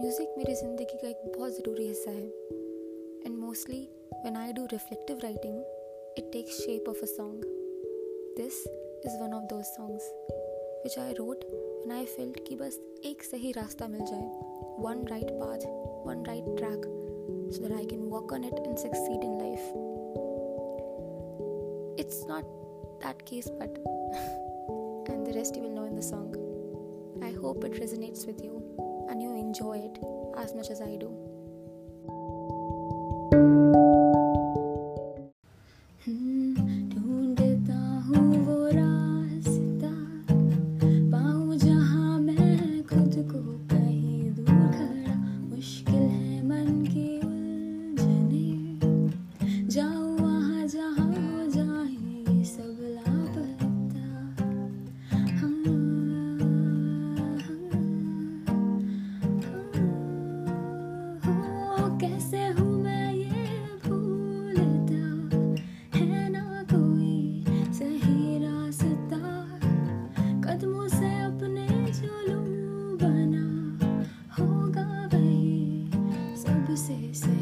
Music मेरी ज़िंदगी का एक बहुत ज़रूरी हिस्सा है and mostly when I do reflective writing it takes shape of a song this is one of those songs which I wrote when I felt कि बस एक सही रास्ता मिल जाए one right path one right track so that I can work on it and succeed in life. It's not that case, but and the rest you will know in the song. I hope it resonates with you and you enjoy it as much as I do. exist.